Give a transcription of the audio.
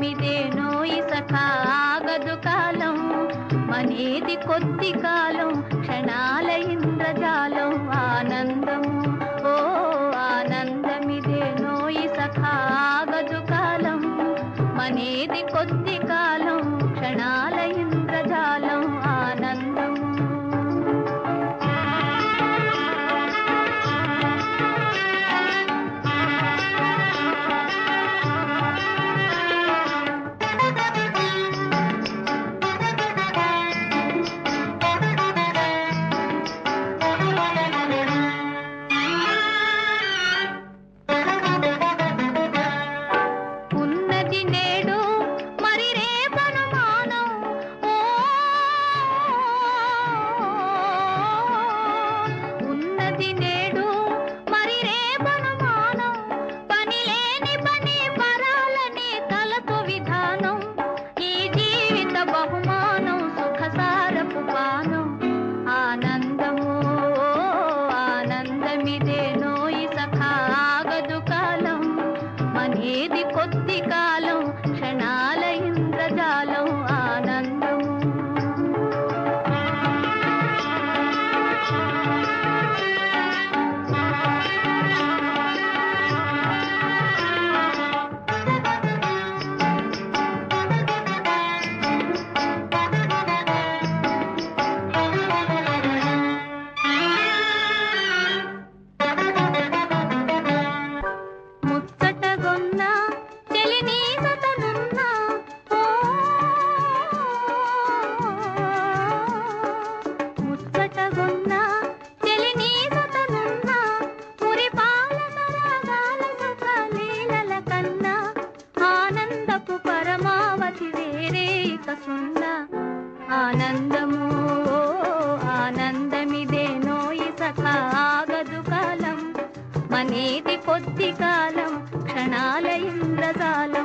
నోయి సఖాగదు కాలం మనేది కొద్ది కాలం క్షణాల ఇంద్రజాలం ఆనందము ఓ ఆనందమిదే నోయి సఖాగదు కాలం మనేది కొద్ది కాలం క్షణాల ఆనందమిదే నోయి సఖా కాలం. మనేది కొద్ది కాలం సున్న ఆనందము ఆనందమిదే నోయి సఖాగదు కాలం. మనేది కొద్ది కాలం క్షణాల ఇంద్రజాలం